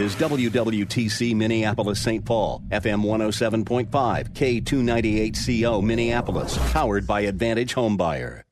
Is WWTC Minneapolis St. Paul, FM 107.5, K298CO Minneapolis, powered by Advantage Homebuyer.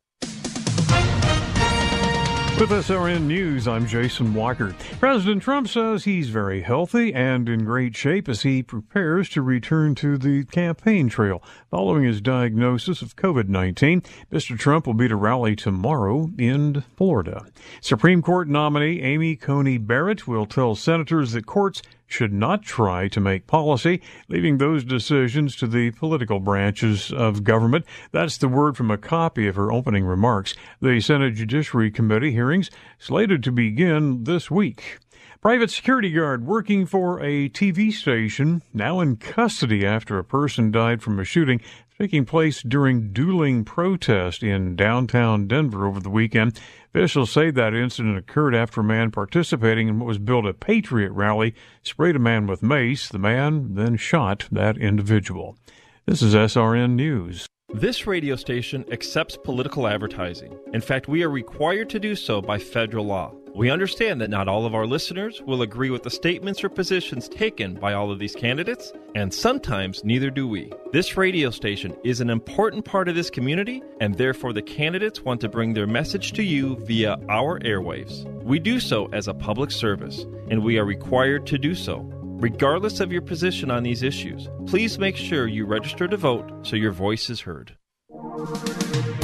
With SRN News, I'm Jason Walker. President Trump says he's very healthy and in great shape as he prepares to return to the campaign trail following his diagnosis of COVID 19. Mr. Trump will be a rally tomorrow in Florida. Supreme Court nominee Amy Coney Barrett will tell senators that courts should not try to make policy, leaving those decisions to the political branches of government. That's the word from a copy of her opening remarks. The Senate Judiciary Committee hearings slated to begin this week. Private security guard working for a TV station now in custody after a person died from a shooting taking place during dueling protest in downtown Denver over the weekend. Officials say that incident occurred after a man participating in what was billed a patriot rally sprayed a man with mace. The man then shot that individual. This is SRN News. This radio station accepts political advertising. In fact, we are required to do so by federal law. We understand that not all of our listeners will agree with the statements or positions taken by all of these candidates, and sometimes neither do we. This radio station is an important part of this community, and therefore the candidates want to bring their message to you via our airwaves. We do so as a public service, and we are required to do so. Regardless of your position on these issues, please make sure you register to vote so your voice is heard.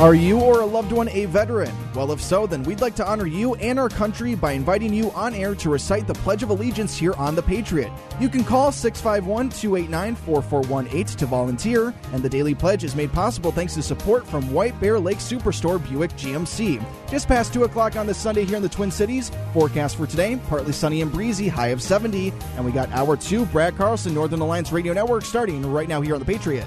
Are you or a loved one a veteran? Well, if so, then we'd like to honor you and our country by inviting you on air to recite the Pledge of Allegiance here on The Patriot. You can call 651 289 4418 to volunteer, and the Daily Pledge is made possible thanks to support from White Bear Lake Superstore Buick GMC. Just past 2 o'clock on this Sunday here in the Twin Cities. Forecast for today partly sunny and breezy, high of 70. And we got hour 2, Brad Carlson, Northern Alliance Radio Network, starting right now here on The Patriot.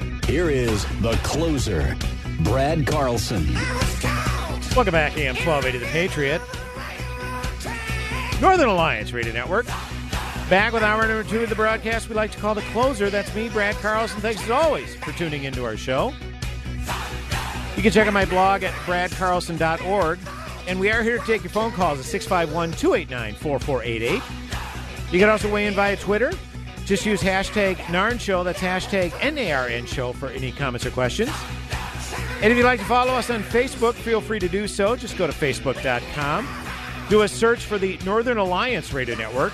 here is the closer, Brad Carlson. Welcome back, AM 1280 The Patriot. Northern Alliance Radio Network. Back with hour number two of the broadcast we like to call the closer. That's me, Brad Carlson. Thanks as always for tuning into our show. You can check out my blog at bradcarlson.org. And we are here to take your phone calls at 651 289 4488. You can also weigh in via Twitter. Just use hashtag NARN Show. That's hashtag NARN Show for any comments or questions. And if you'd like to follow us on Facebook, feel free to do so. Just go to facebook.com. Do a search for the Northern Alliance Radio Network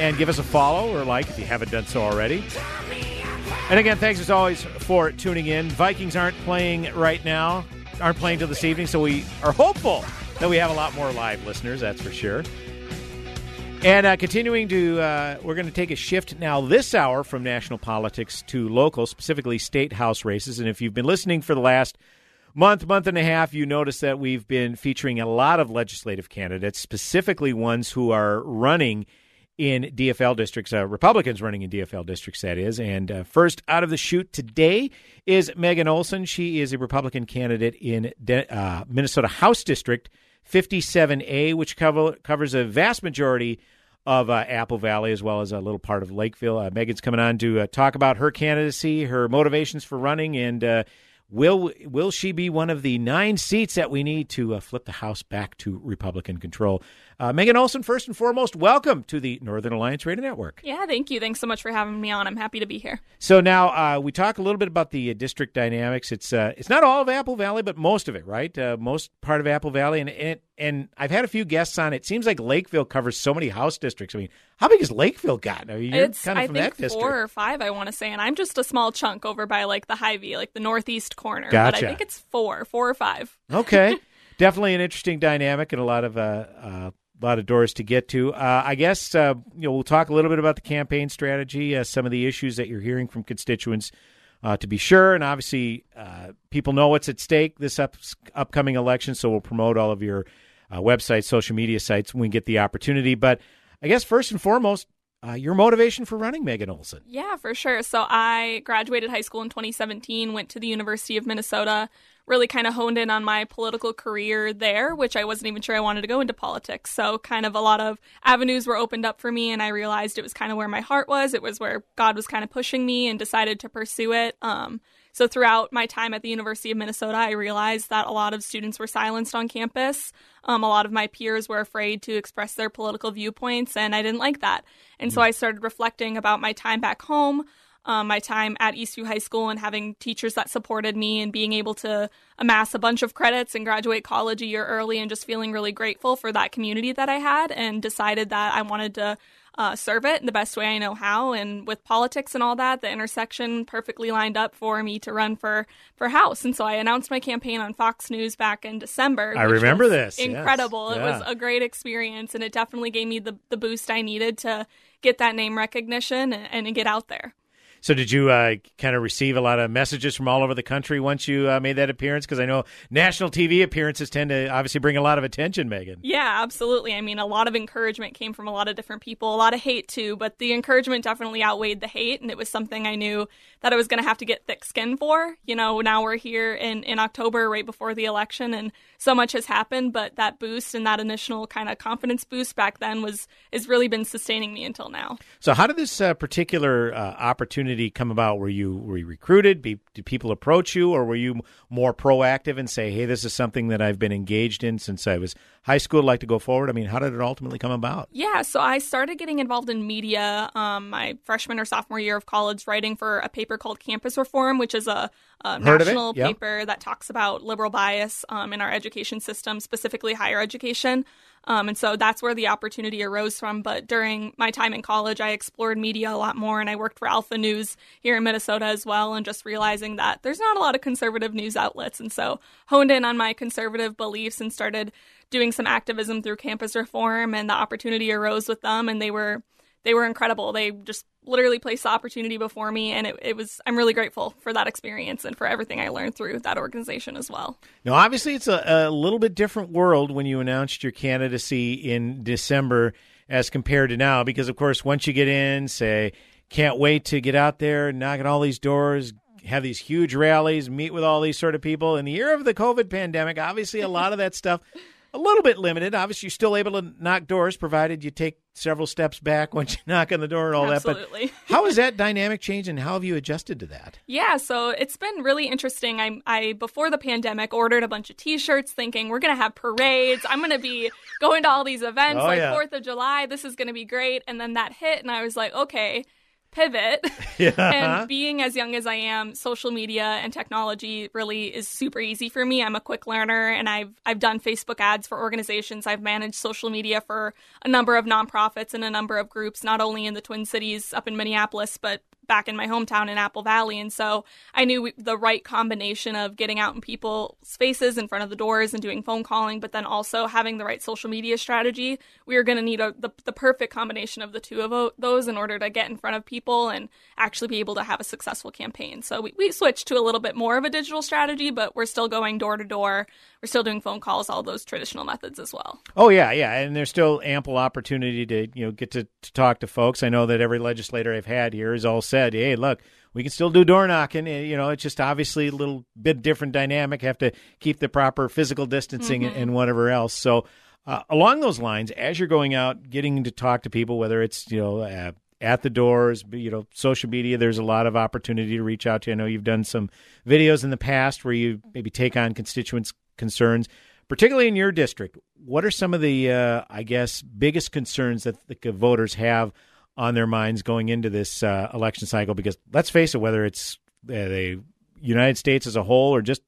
and give us a follow or like if you haven't done so already. And again, thanks as always for tuning in. Vikings aren't playing right now, aren't playing till this evening, so we are hopeful that we have a lot more live listeners, that's for sure. And uh, continuing to, uh, we're going to take a shift now this hour from national politics to local, specifically state house races. And if you've been listening for the last month, month and a half, you notice that we've been featuring a lot of legislative candidates, specifically ones who are running in DFL districts, uh, Republicans running in DFL districts, that is. And uh, first out of the chute today is Megan Olson. She is a Republican candidate in De- uh, Minnesota House District 57A, which cover, covers a vast majority of uh, Apple Valley as well as a little part of Lakeville. Uh, Megan's coming on to uh, talk about her candidacy, her motivations for running, and uh, will will she be one of the nine seats that we need to uh, flip the House back to Republican control? Uh, Megan Olson, first and foremost, welcome to the Northern Alliance Radio Network. Yeah, thank you. Thanks so much for having me on. I'm happy to be here. So now we talk a little bit about the district dynamics. It's it's not all of Apple Valley, but most of it, right? most part of Apple Valley, and it and I've had a few guests on. It seems like Lakeville covers so many House districts. I mean, how big has Lakeville got? I mean, you're it's kind of I from think that district. four or five, I want to say, and I'm just a small chunk over by like the Hy-Vee, like the northeast corner. But Gotcha. I think it's four, four or five. Okay, definitely an interesting dynamic and a lot of uh, uh, lot of doors to get to. Uh, I guess uh, you know we'll talk a little bit about the campaign strategy, uh, some of the issues that you're hearing from constituents. Uh, to be sure, and obviously, uh, people know what's at stake this up, upcoming election. So we'll promote all of your uh, websites, social media sites when we get the opportunity. But I guess first and foremost, uh, your motivation for running, Megan Olson. Yeah, for sure. So I graduated high school in 2017, went to the University of Minnesota, really kind of honed in on my political career there, which I wasn't even sure I wanted to go into politics. So kind of a lot of avenues were opened up for me, and I realized it was kind of where my heart was. It was where God was kind of pushing me, and decided to pursue it. Um, so throughout my time at the University of Minnesota, I realized that a lot of students were silenced on campus. Um, a lot of my peers were afraid to express their political viewpoints, and I didn't like that. And so I started reflecting about my time back home, um, my time at Eastview High School, and having teachers that supported me, and being able to amass a bunch of credits and graduate college a year early, and just feeling really grateful for that community that I had, and decided that I wanted to uh, serve it in the best way I know how. And with politics and all that, the intersection perfectly lined up for me to run for for House. And so I announced my campaign on Fox News back in December. I remember this, yes. Incredible. It was a great experience, and it definitely gave me the the boost I needed to get that name recognition and, and get out there. So, did you uh, kind of receive a lot of messages from all over the country once you uh, made that appearance? Because I know national TV appearances tend to obviously bring a lot of attention, Megan. Yeah, absolutely. I mean, a lot of encouragement came from a lot of different people, a lot of hate too, but the encouragement definitely outweighed the hate. And it was something I knew that I was going to have to get thick skin for. You know, now we're here in, in October, right before the election, and so much has happened, but that boost and that initial kind of confidence boost back then was, has really been sustaining me until now. So, how did this uh, particular uh, opportunity come about? Were you were you recruited? Be, did people approach you, or were you more proactive and say, "Hey, this is something that I've been engaged in since I was high school. I'd like to go forward." I mean, how did it ultimately come about? Yeah, so I started getting involved in media um, my freshman or sophomore year of college, writing for a paper called Campus Reform, which is a, a Heard of it, national yep. paper that talks about liberal bias um, in our education system, specifically higher education. Um, and so that's where the opportunity arose from. But during my time in college, I explored media a lot more, and I worked for Alpha News here in Minnesota as well, and just realizing that there's not a lot of conservative news outlets. And so honed in on my conservative beliefs and started doing some activism through campus reform, and the opportunity arose with them, and they were they were incredible. They just literally placed the opportunity before me, and it, it was I'm really grateful for that experience and for everything I learned through that organization as well. Now, obviously, it's a, a little bit different world when you announced your candidacy in December as compared to now, because of course, once you get in, say, can't wait to get out there, knock at all these doors, have these huge rallies, meet with all these sort of people. In the year of the COVID pandemic, obviously, a lot of that stuff. A little bit limited. Obviously, you're still able to knock doors, provided you take several steps back once you knock on the door and all that. Absolutely. But how has that dynamic changed, and how have you adjusted to that? Yeah, so it's been really interesting. I, I before the pandemic ordered a bunch of T-shirts, thinking we're gonna have parades. I'm gonna be going to all these events Oh, like yeah. Fourth of July. This is gonna be great. And then that hit, and I was like, okay, pivot. Yeah. and being as young as I am, social media and technology really is super easy for me. I'm a quick learner, and I've I've done Facebook ads for organizations. I've managed social media for a number of nonprofits and a number of groups, not only in the Twin Cities up in Minneapolis, but back in my hometown in Apple Valley. And so I knew the right combination of getting out in people's faces in front of the doors and doing phone calling, but then also having the right social media strategy. We were going to need a, the, the perfect combination of the two of those in order to get in front of people and actually be able to have a successful campaign. So we, we switched to a little bit more of a digital strategy, but we're still going door to door. We're still doing phone calls, all those traditional methods as well. Oh yeah, yeah, and there's still ample opportunity to you know get to, to talk to folks. I know that every legislator I've had here has all said, "Hey, look, we can still do door knocking. Eh, You know, it's just obviously a little bit different dynamic. Have to keep the proper physical distancing and- and whatever else." So, uh, along those lines, as you're going out, getting to talk to people, whether it's you know. Uh, at the doors, you know, social media, there's a lot of opportunity to reach out to. I know you've done some videos in the past where you maybe take on constituents' concerns particularly in your district, what are some of the, uh, I guess, biggest concerns that the voters have on their minds going into this uh, election cycle? Because let's face it, whether it's uh, the United States as a whole or just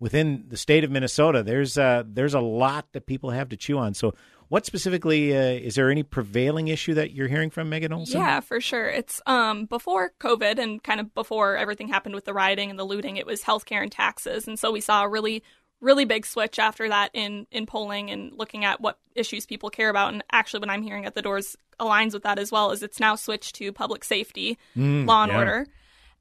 within the state of Minnesota, there's uh, there's a lot that people have to chew on. So, what specifically uh, is there any prevailing issue that you're hearing from Megan Olson? Yeah, for sure. It's um before COVID and kind of before everything happened with the rioting and the looting. It was healthcare and taxes, and so we saw a really really big switch after that in in polling and looking at what issues people care about. And actually, what I'm hearing at the doors aligns with that as well. Is it's now switched to public safety, Mm, law and yeah. order.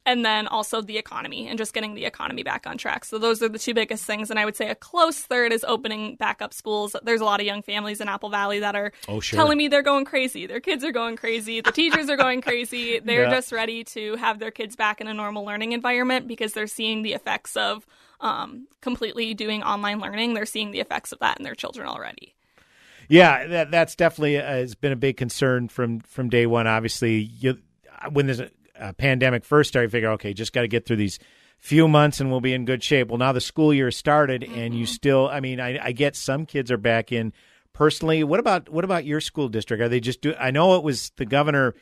And then also the economy and just getting the economy back on track. So those are the two biggest things. And I would say a close third is opening back up schools. There's a lot of young families in Apple Valley that are Oh, sure. telling me they're going crazy. Their kids are going crazy. The teachers are going crazy. They're Yeah. just ready to have their kids back in a normal learning environment because they're seeing the effects of um, completely doing online learning. They're seeing the effects of that in their children already. Yeah, that that's definitely uh, has been a big concern from from day one. Obviously, you, when there's a, a pandemic first started, you figure, okay, just got to get through these few months and we'll be in good shape. Well, now the school year started, and you still, I mean, I, I get some kids are back in. Personally, what about what about your school district? Are they just do? I know it was the governor.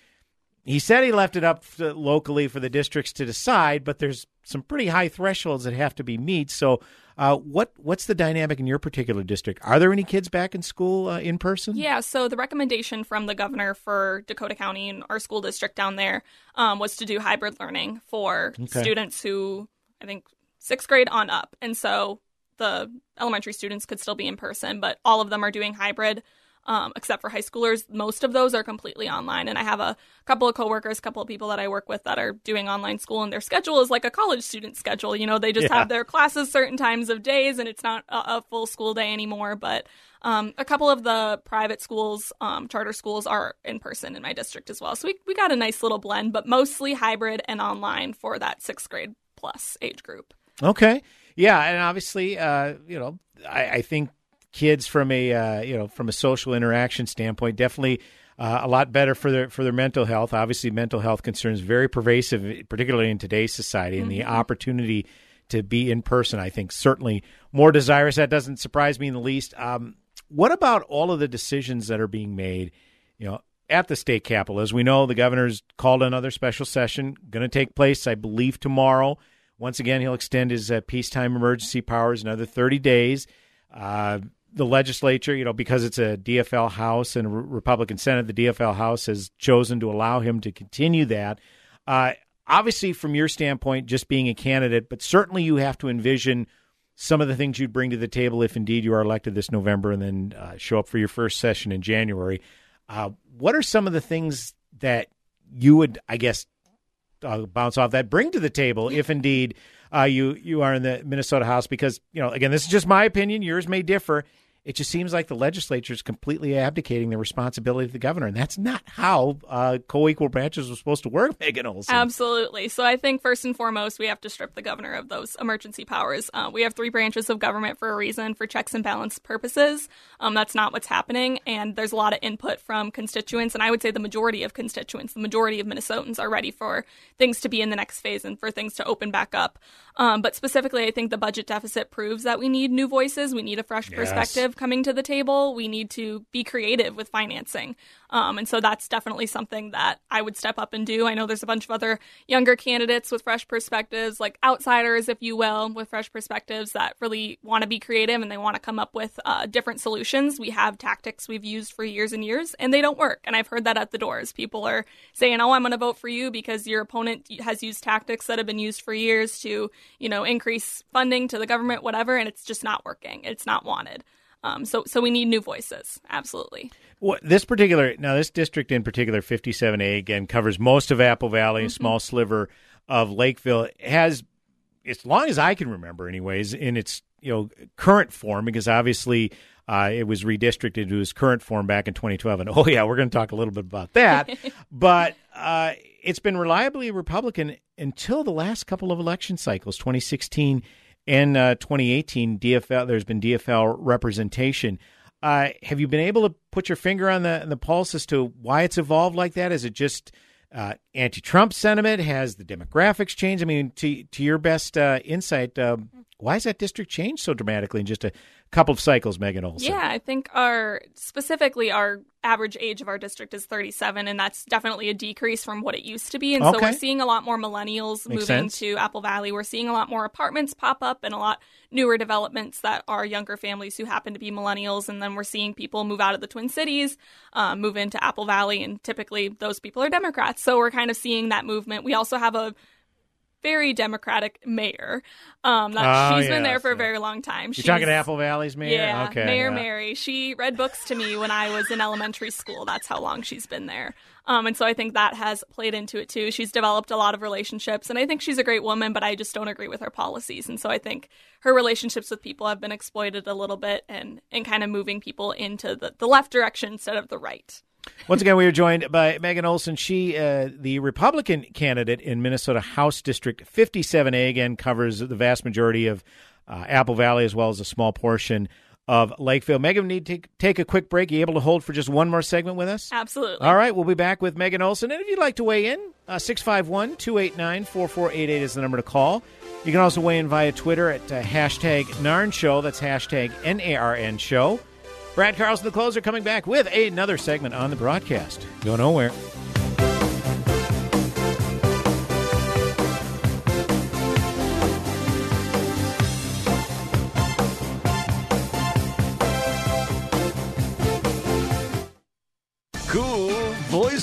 He said he left it up locally for the districts to decide, but there's some pretty high thresholds that have to be met. So, uh, what what's the dynamic in your particular district? Are there any kids back in school uh, in person? Yeah, so the recommendation from the governor for Dakota County and our school district down there um, was to do hybrid learning for Okay. students who, I think, sixth grade on up. And so the elementary students could still be in person, but all of them are doing hybrid. Um, except for high schoolers, most of those are completely online. And I have a couple of coworkers, a couple of people that I work with that are doing online school, and their schedule is like a college student schedule. You know, they just Yeah. have their classes certain times of days, and it's not a, a full school day anymore. But um, a couple of the private schools, um, charter schools, are in person in my district as well. So we we got a nice little blend, but mostly hybrid and online for that sixth grade plus age group. Okay. Yeah, and obviously, uh, you know, I, I think kids from a uh, you know from a social interaction standpoint definitely uh, a lot better for their for their mental health. Obviously, mental health concerns very pervasive, particularly in today's society, and the opportunity to be in person, I think, certainly more desirous. That doesn't surprise me in the least. Um, what about all of the decisions that are being made? You know, at the state capitol, as we know, the governor's called another special session, going to take place, I believe, tomorrow. Once again, he'll extend his uh, peacetime emergency powers another 30 days. Uh, the legislature, you know, because it's a DFL House and a Re- Republican Senate, the DFL House has chosen to allow him to continue that. Uh, obviously, from your standpoint, just being a candidate, but certainly you have to envision some of the things you'd bring to the table if indeed you are elected this November and then uh, show up for your first session in January. Uh, what are some of the things that you would, I guess, uh, bounce off that bring to the table if indeed uh, you you are in the Minnesota House? Because you know, again, this is just my opinion. Yours may differ. It just seems like the legislature is completely abdicating the responsibility to the governor, and that's not how uh, co-equal branches were supposed to work. Megan Olson. Absolutely. So I think first and foremost, we have to strip the governor of those emergency powers. Uh, we have three branches of government for a reason, for checks and balance purposes. Um, that's not what's happening, and there's a lot of input from constituents, and I would say the majority of constituents, the majority of Minnesotans, are ready for things to be in the next phase and for things to open back up. Um, but specifically, I think the budget deficit proves that we need new voices. We need a fresh Yes. perspective coming to the table. We need to be creative with financing. Um, and so that's definitely something that I would step up and do. I know there's a bunch of other younger candidates with fresh perspectives, like outsiders, if you will, with fresh perspectives that really want to be creative and they want to come up with uh, different solutions. We have tactics we've used for years and years, and they don't work. And I've heard that at the doors. People are saying, "Oh, I'm going to vote for you because your opponent has used tactics that have been used for years to, you know, increase funding to the government, whatever," and it's just not working. It's not wanted. Um, so, so we need new voices. Absolutely. What, this particular now, this district in particular, 57A again covers most of Apple Valley, a small sliver of Lakeville. Has, as long as I can remember, anyways, in its you know current form, because obviously uh, it was redistricted to its current form back in 2012. And oh yeah, we're going to talk a little bit about that. but uh, it's been reliably Republican until the last couple of election cycles, 2016 and uh, 2018. DFL, there's been DFL representation. Uh, have you been able to put your finger on the the pulse as to why it's evolved like that? Is it just uh, anti-Trump sentiment? Has the demographics changed? I mean, to to your best uh, insight, uh, why has that district changed so dramatically in just a couple of cycles, Megan Olson. Yeah, I think our specifically our average age of our district is 37, and that's definitely a decrease from what it used to be. And so we're seeing a lot more millennials Makes moving sense. to Apple Valley. We're seeing a lot more apartments pop up and a lot newer developments that are younger families who happen to be millennials. And then we're seeing people move out of the Twin Cities, um, move into Apple Valley, and typically those people are Democrats. So we're kind of seeing that movement. We also have a very democratic mayor. Um, that Oh, she's been there for a very long time. You're She's, talking to Apple Valley's mayor? Yeah, okay. Mayor yeah. Mary. She read books to me when I was in elementary school. That's how long she's been there. Um, and so I think that has played into it too. She's developed a lot of relationships, and I think she's a great woman, but I just don't agree with her policies. And so I think her relationships with people have been exploited a little bit and, and kind of moving people into the, the left direction instead of the right. Once again, we are joined by Megan Olson. She, uh, the Republican candidate in Minnesota House District 57A, again covers the vast majority of uh, Apple Valley as well as a small portion of Lakeville. Megan, we need to take, take a quick break. Are you able to hold for just one more segment with us? Absolutely. All right, we'll be back with Megan Olson. And if you'd like to weigh in, uh, 651 289 4488 is the number to call. You can also weigh in via Twitter at uh, hashtag NARN Show. That's hashtag N A R N Show. Brad Carlson, the closer, coming back with another segment on the broadcast. Go nowhere.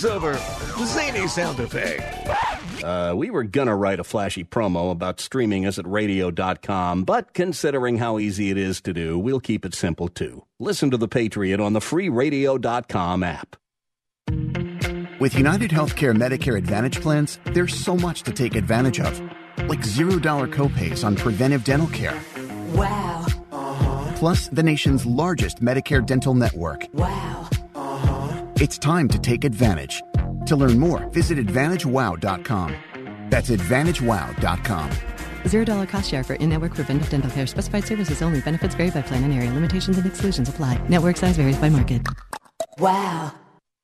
Voiceover. Zany sound effect. Uh, we were gonna write a flashy promo about streaming us at radio.com, but considering how easy it is to do, we'll keep it simple too. Listen to The Patriot on the free radio.com app. With United Healthcare Medicare Advantage plans, there's so much to take advantage of, like $0 copays on preventive dental care. Wow. Plus, the nation's largest Medicare dental network. Wow. It's time to take advantage. To learn more, visit AdvantageWow.com. That's AdvantageWow.com. Zero dollar cost share for in-network preventive dental care. Specified services only. Benefits vary by plan and area. Limitations and exclusions apply. Network size varies by market. Wow.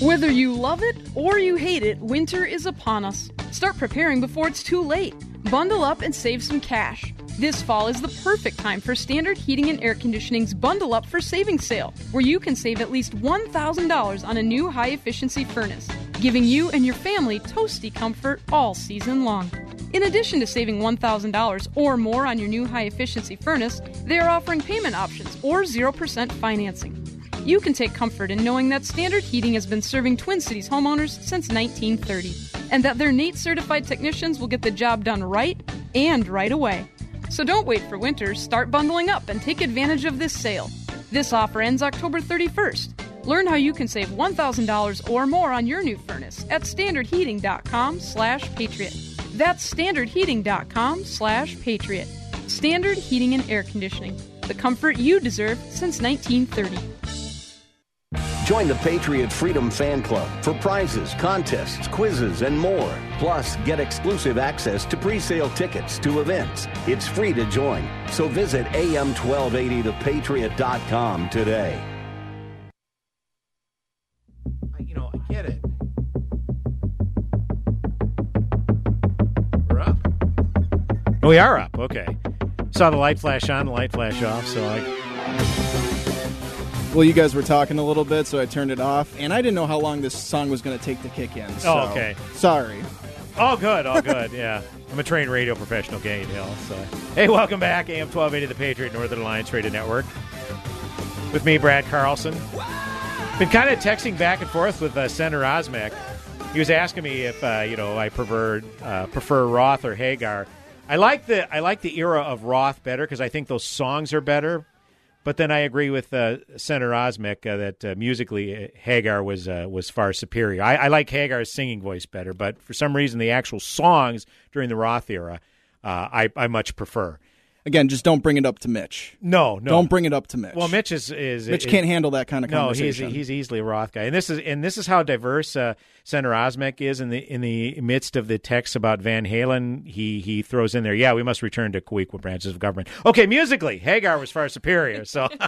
Whether you love it or you hate it, winter is upon us. Start preparing before it's too late. Bundle up and save some cash. This fall is the perfect time for Standard Heating and Air Conditioning's Bundle Up for Savings Sale, where you can save at least $1,000 on a new high efficiency furnace, giving you and your family toasty comfort all season long. In addition to saving $1,000 or more on your new high efficiency furnace, they are offering payment options or 0% financing. You can take comfort in knowing that Standard Heating has been serving Twin Cities homeowners since 1930, and that their NATE certified technicians will get the job done right and right away. So don't wait for winter, start bundling up and take advantage of this sale. This offer ends October 31st. Learn how you can save $1,000 or more on your new furnace at standardheating.com slash patriot. That's standardheating.com slash patriot. Standard Heating and Air Conditioning. The comfort you deserve since 1930. Join the Patriot Freedom Fan Club for prizes, contests, quizzes, and more. Plus, get exclusive access to pre-sale tickets to events. It's free to join. So visit am1280thepatriot.com today. You know, I get it. We're up. We are up. Okay. Saw the light flash on, the light flash off. So I. Well, you guys were talking a little bit, so I turned it off, and I didn't know how long this song was going to take to kick in. So, Oh, okay. Sorry. All good. all good. Yeah. I'm a trained radio professional, Gay Hill. So, hey, welcome back. AM 1280, the Patriot Northern Alliance Radio Network. with me, Brad Carlson. Been kind of texting back and forth with uh, Senator Osmek. He was asking me if uh, you know I prefer uh, prefer Roth or Hagar. I like the I like the era of Roth better because I think those songs are better. But then I agree with uh, Senator Osmek uh, that uh, musically uh, Hagar was uh, was far superior. I, I like Hagar's singing voice better, but for some reason the actual songs during the Roth era uh, I, I much prefer. Again, just don't bring it up to Mitch. No, no, Don't bring it up to Mitch. Well, Mitch is is Mitch is- can't handle that kind of conversation. no, conversation. he's he's easily a Roth guy, and this is and this is how diverse uh, Senator Osmek is in the in the midst of the text about Van Halen. He he throws in there, yeah, we must return to co-equal branches of government. Okay, musically, Hagar was far superior. So.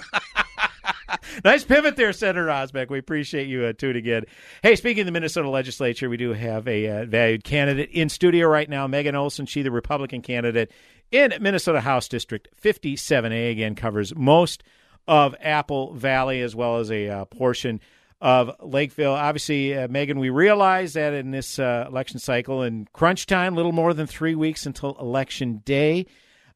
Nice pivot there, Senator Osmek. We appreciate you uh, tuning in. Hey, speaking of the Minnesota legislature, we do have a uh, valued candidate in studio right now, Megan Olson. She, the Republican candidate in Minnesota House District 57A, again covers most of Apple Valley as well as a uh, portion of Lakeville. Obviously, uh, Megan, we realize that in this uh, election cycle, and crunch time, little more than three weeks until election day,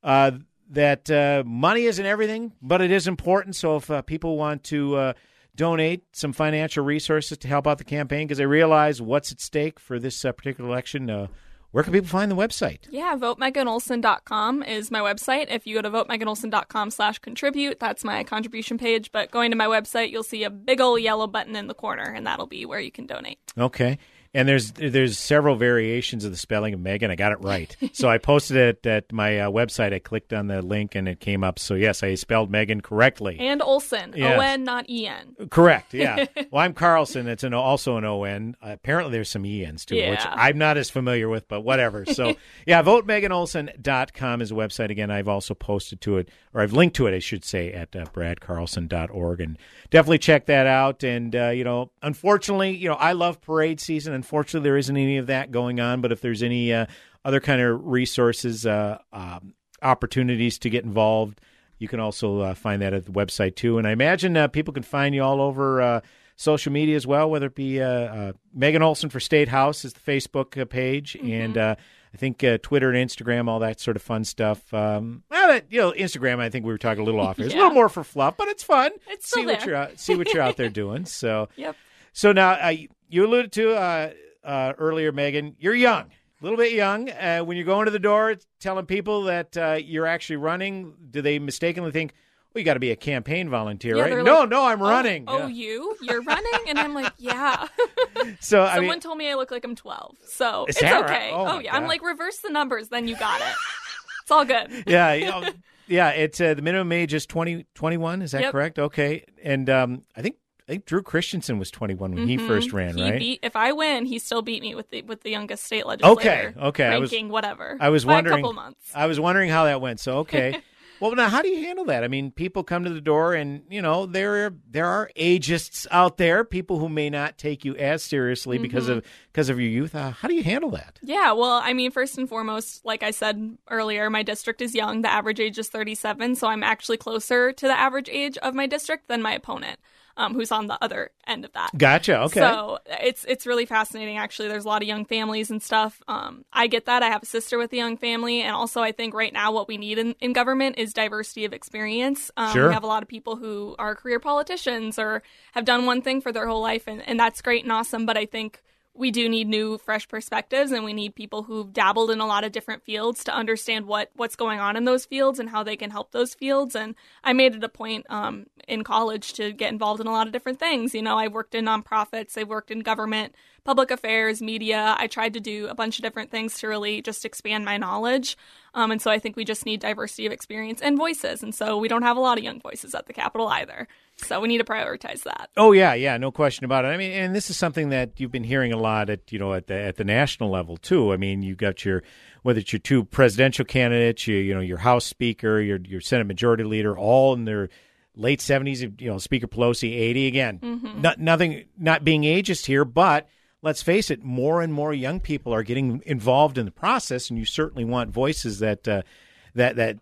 uh, that uh, money isn't everything, but it is important. So if uh, people want to donate some financial resources to help out the campaign because they realize what's at stake for this particular election, where can people find the website? Yeah, votemeganolson.com is my website. If you go to votemeganolson.com slash contribute, that's my contribution page. But going to my website, you'll see a big old yellow button in the corner, and that'll be where you can donate. Okay. And there's there's several variations of the spelling of Megan. I got it right. so I posted it at my uh, website. I clicked on the link and it came up. So yes, I spelled Megan correctly. And Olson, Yes. O-N, not E-N. Correct. Yeah. well, I'm Carlson. It's an also an O N. Uh, apparently, there's some E N's too, which I'm not as familiar with, but whatever. So yeah, votemeganolson.com is a website. Again, I've also posted to it, or I've linked to it, I should say, at uh, bradcarlson.org, and definitely check that out. And uh, you know, unfortunately, you know, I love parade season. Unfortunately, there isn't any of that going on. But if there's any uh, other kind of resources, uh, um, opportunities to get involved. You can also uh, find that at the website too, and I imagine uh, people can find you all over uh, social media as well. Whether it be uh, uh, Megan Olson for State House is the Facebook uh, page, and uh, I think uh, Twitter and Instagram, all that sort of fun stuff. Um, well, that, you know, Instagram. I think we were talking a little off here. It's a little more for fluff, but it's fun. It's see still what there. you're out, see what you're out there doing. So Yep. So now uh, you alluded to uh, uh, earlier, Megan. You're young, a little bit young. Uh, when you're going to the door, telling people that uh, you're actually running, do they mistakenly think, "Well, you got to be a campaign volunteer, Yeah, right?" they're No, no, I'm "Oh, running. Oh, Yeah. you? You're running? And I'm like, yeah. So I Someone mean, told me I look like I'm 12. So it's that right? okay. Oh, my yeah. I'm like, reverse the numbers, then you got it. It's all good. yeah, you know, yeah. It's uh, the minimum age is 20, 21, Is that Yep. correct? Okay, and um, I think I think Drew Christensen was 21 when he Mhm. first ran, He right? beat, if I win, he still beat me with the with the youngest state legislator. Okay, okay. I was whatever. I was wondering. A couple months. I was wondering how that went. So okay. well, now how do you handle that? I mean, people come to the door, and you know there are, there are ageists out there, people who may not take you as seriously because Mhm. of because of your youth. Uh, how do you handle that? Yeah, well, I mean, first and foremost, like I said earlier, my district is young. The average age is 37, so I'm actually closer to the average age of my district than my opponent, um, who's on the other end of that. Gotcha. Okay. So it's it's really fascinating. Actually, there's a lot of young families and stuff. Um, I get that. I have a sister with a young family, and also I think right now what we need in, in government is diversity of experience. Um, Sure. We have a lot of people who are career politicians or have done one thing for their whole life, and, and that's great and awesome. But I think we do need new, fresh perspectives, and we need people who've dabbled in a lot of different fields to understand what what's going on in those fields and how they can help those fields. And I made it a point um, in college to get involved in a lot of different things. You know, I worked in nonprofits, I worked in government, public affairs, media. I tried to do a bunch of different things to really just expand my knowledge. Um, and so I think we just need diversity of experience and voices. And so we don't have a lot of young voices at the Capitol either. So we need to prioritize that. Oh yeah, yeah, no question about it. I mean, and this is something that you've been hearing a lot at you know at the at the national level too. I mean, you've got your whether it's your two presidential candidates, you you know your House Speaker, your your Senate Majority Leader, all in their late seventies. You know, Speaker Pelosi, eighty again. Mhm. Not, nothing, not being ageist here, but let's face it, more and more young people are getting involved in the process, and you certainly want voices that uh, that that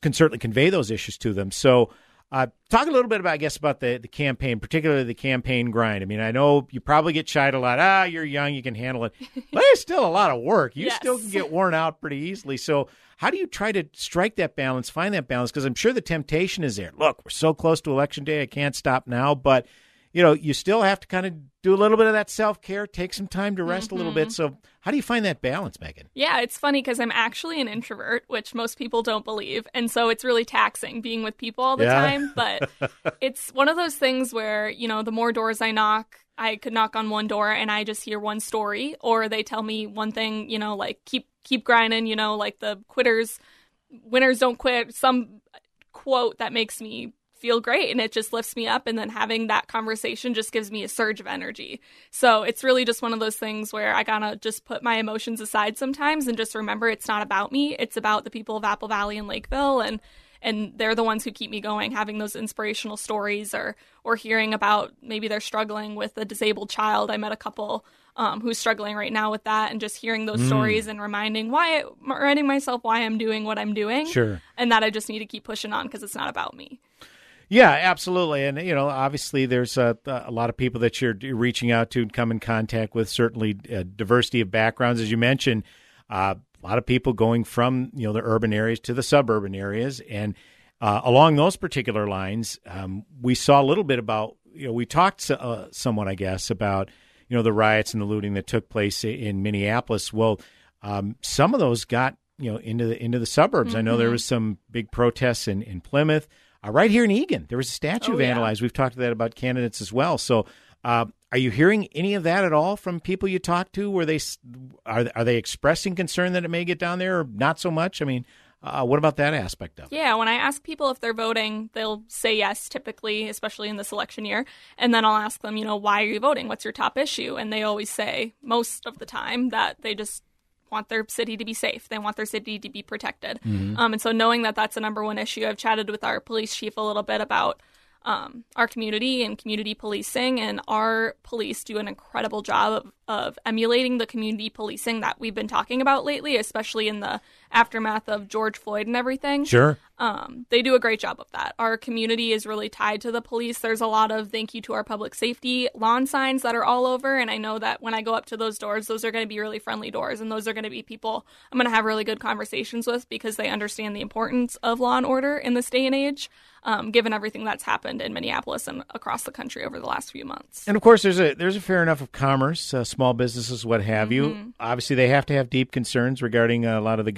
can certainly convey those issues to them. So. Uh, talk a little bit about, I guess, about the, the campaign, particularly the campaign grind. I mean, I know you probably get chided a lot. Ah, you're young, you can handle it. But it's still a lot of work. You Yes. still can get worn out pretty easily. So, how do you try to strike that balance, find that balance? Because I'm sure the temptation is there. Look, we're so close to election day, I can't stop now. But, you know, you still have to kind of do a little bit of that self care, take some time to rest a little bit. Mm-hmm. So, how do you find that balance, Megan? Yeah, it's funny because I'm actually an introvert, which most people don't believe. And so it's really taxing being with people all the Yeah. time. But it's one of those things where, you know, the more doors I knock, I could knock on one door and I just hear one story, or they tell me one thing, you know, like keep keep grinding, you know, like the quitters, winners don't quit, some quote that makes me feel great and it just lifts me up and then having that conversation just gives me a surge of energy. So it's really just one of those things where I gotta just put my emotions aside sometimes and just remember it's not about me. It's about the people of Apple Valley and Lakeville and and they're the ones who keep me going having those inspirational stories or or hearing about maybe they're struggling with a disabled child. I met a couple um, who's struggling right now with that and just hearing those Mm. stories and reminding why reminding myself why I'm doing what I'm doing. Sure. And that I just need to keep pushing on because it's not about me. Yeah, absolutely. And, you know, obviously there's a, a lot of people that you're reaching out to and come in contact with, certainly uh, diversity of backgrounds. As you mentioned, uh, a lot of people going from, you know, the urban areas to the suburban areas. And uh, along those particular lines, um, we saw a little bit about, you know, we talked uh, somewhat, I guess, about, you know, the riots and the looting that took place in Minneapolis. Well, um, some of those got, you know, into the into the suburbs. I know there Mhm. was some big protests in, in Plymouth. Uh, right here in Eagan, there was a statue Oh, yeah. vandalized. We've talked to that about candidates as well. So, uh, are you hearing any of that at all from people you talk to? Where they are are they expressing concern that it may get down there, or not so much? I mean, uh, what about that aspect of it? Yeah, when I ask people if they're voting, they'll say yes, typically, especially in this election year. And then I'll ask them, you know, why are you voting? What's your top issue? And they always say, most of the time, that they just want their city to be safe. They want their city to be protected. Mhm. Um, and so, knowing that that's a number one issue, I've chatted with our police chief a little bit about um, our community and community policing. And our police do an incredible job of, of emulating the community policing that we've been talking about lately, especially in the aftermath of George Floyd and everything. Sure. Um, they do a great job of that. Our community is really tied to the police. There's a lot of thank you to our public safety lawn signs that are all over. And I know that when I go up to those doors, those are going to be really friendly doors. And those are going to be people I'm going to have really good conversations with because they understand the importance of law and order in this day and age, um, given everything that's happened in Minneapolis and across the country over the last few months. And of course, there's a there's a fair enough of commerce, uh, small businesses, what have you. Mhm. Obviously, they have to have deep concerns regarding a lot of the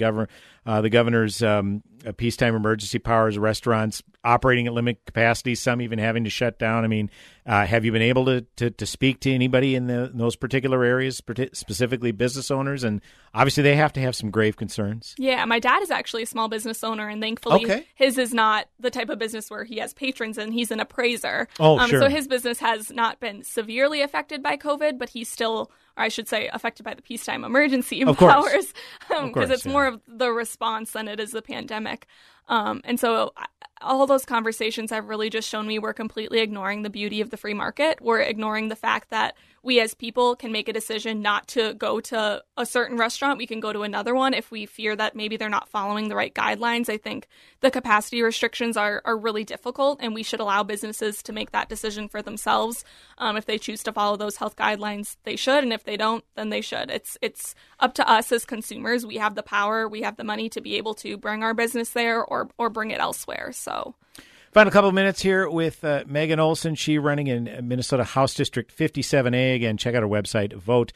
uh, the governor's um, peacetime emergency powers, restaurants operating at limit capacity, some even having to shut down. I mean, uh, have you been able to, to, to speak to anybody in, the, in those particular areas, specifically business owners? And obviously, they have to have some grave concerns. Yeah, my dad is actually a small business owner, and thankfully, Okay. his is not the type of business where he has patrons and he's an appraiser. Oh, um, sure. So his business has not been severely affected by COVID, but he's still, or I should say, affected by the peacetime emergency Of powers, because course, it's yeah. more of the response than it is the pandemic. Um, and so all those conversations have really just shown me we're completely ignoring the beauty of the free market. We're ignoring the fact that we as people can make a decision not to go to a certain restaurant. We can go to another one if we fear that maybe they're not following the right guidelines. I think the capacity restrictions are, are really difficult, and we should allow businesses to make that decision for themselves. Um, if they choose to follow those health guidelines, they should, and if they don't, then they should. It's it's up to us as consumers. We have the power, we have the money to be able to bring our business there or or bring it elsewhere. So. Final couple of minutes here with uh, Megan Olson. She running in Minnesota House District 57A. Again, check out her website, vote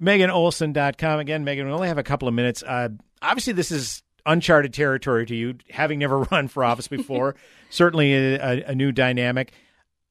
meganolson.com. Again, Megan, we only have a couple of minutes. Uh, obviously, this is uncharted territory to you, having never run for office before. Certainly a, a, a new dynamic.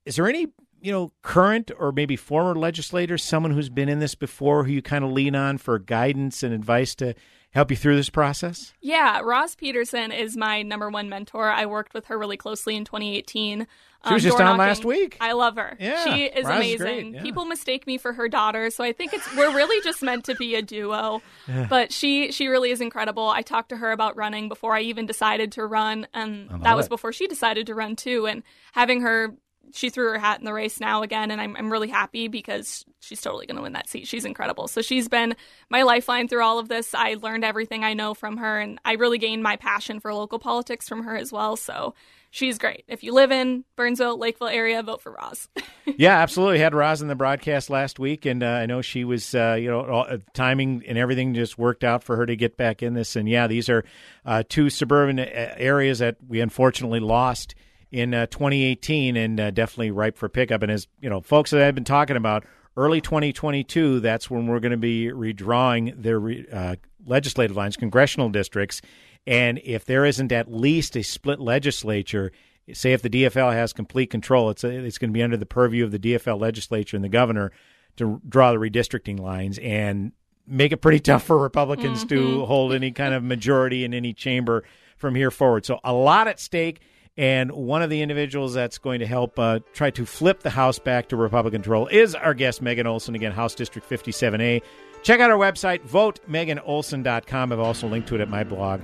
Is there any, you know, current or maybe former legislator, someone who's been in this before, who you kind of lean on for guidance and advice to help you through this process? Yeah, Roz Peterson is my number one mentor. I worked with her really closely in 2018. She was um, just on knocking. last week. I love her. Yeah, she is Roz amazing. great, yeah. People mistake me for her daughter, so I think it's we're really just meant to be a duo. Yeah. But she she really is incredible. I talked to her about running before I even decided to run, and that was it. before she decided to run too. And having her. She threw her hat in the race now again, and I'm, I'm really happy because she's totally going to win that seat. She's incredible. So she's been my lifeline through all of this. I learned everything I know from her, and I really gained my passion for local politics from her as well. So she's great. If you live in Burnsville, Lakeville area, vote for Roz. yeah, absolutely. Had Roz in the broadcast last week, and uh, I know she was, uh, you know, all, uh, timing and everything just worked out for her to get back in this. And yeah, these are uh, two suburban uh, areas that we unfortunately lost in uh, 2018, and definitely ripe for pickup. And as you know, folks that I've been talking about, early 2022, that's when we're going to be redrawing their legislative lines, congressional districts. And if there isn't at least a split legislature, say if the DFL has complete control, it's a, it's going to be under the purview of the DFL legislature and the governor to draw the redistricting lines and make it pretty tough for Republicans mm-hmm. to hold any kind of majority in any chamber from here forward. So a lot at stake. And one of the individuals that's going to help uh, try to flip the House back to Republican control is our guest, Megan Olson, again, House District 57A. Check out our website, votemeganolson.com. I've also linked to it at my blog,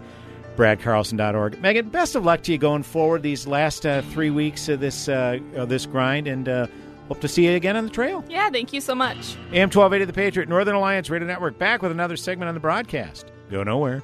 bradcarlson.org. Megan, best of luck to you going forward these last uh, three weeks of this uh, of this grind, and uh, hope to see you again on the trail. Yeah, thank you so much. AM 1280 The Patriot, Northern Alliance Radio Network, back with another segment on the broadcast. Go nowhere.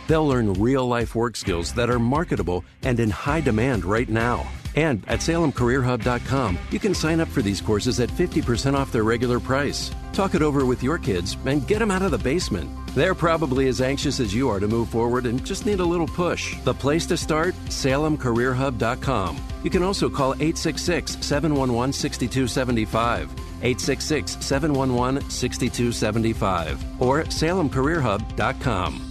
They'll learn real life work skills that are marketable and in high demand right now. And at salemcareerhub.com, you can sign up for these courses at 50% off their regular price. Talk it over with your kids and get them out of the basement. They're probably as anxious as you are to move forward and just need a little push. The place to start? salemcareerhub.com. You can also call 866 711 6275. 866 711 6275 or salemcareerhub.com.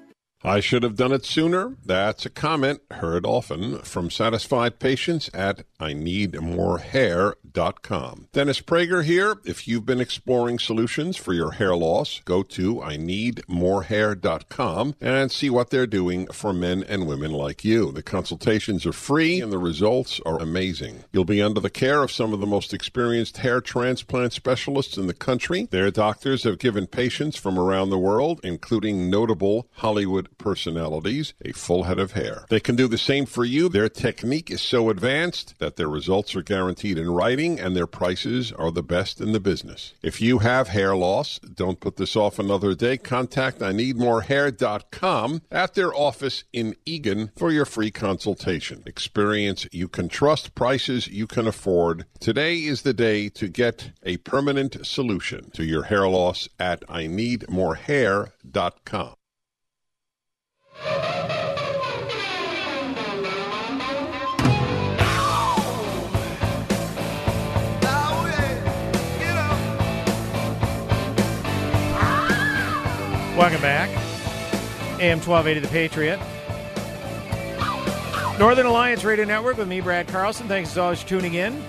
I should have done it sooner. That's a comment heard often from satisfied patients at I need more hair hair.com. Dennis Prager here. If you've been exploring solutions for your hair loss, go to I need more hair.com and see what they're doing for men and women like you. The consultations are free and the results are amazing. You'll be under the care of some of the most experienced hair transplant specialists in the country. Their doctors have given patients from around the world, including notable Hollywood personalities, a full head of hair. They can do the same for you. Their technique is so advanced that their results are guaranteed in writing and their prices are the best in the business. If you have hair loss, don't put this off another day. Contact I need more hair.com at their office in Eagan for your free consultation. Experience you can trust, prices you can afford. Today is the day to get a permanent solution to your hair loss at I need more hair.com. Welcome back. AM 1280 The Patriot. Northern Alliance Radio Network with me, Brad Carlson. Thanks as always for tuning in.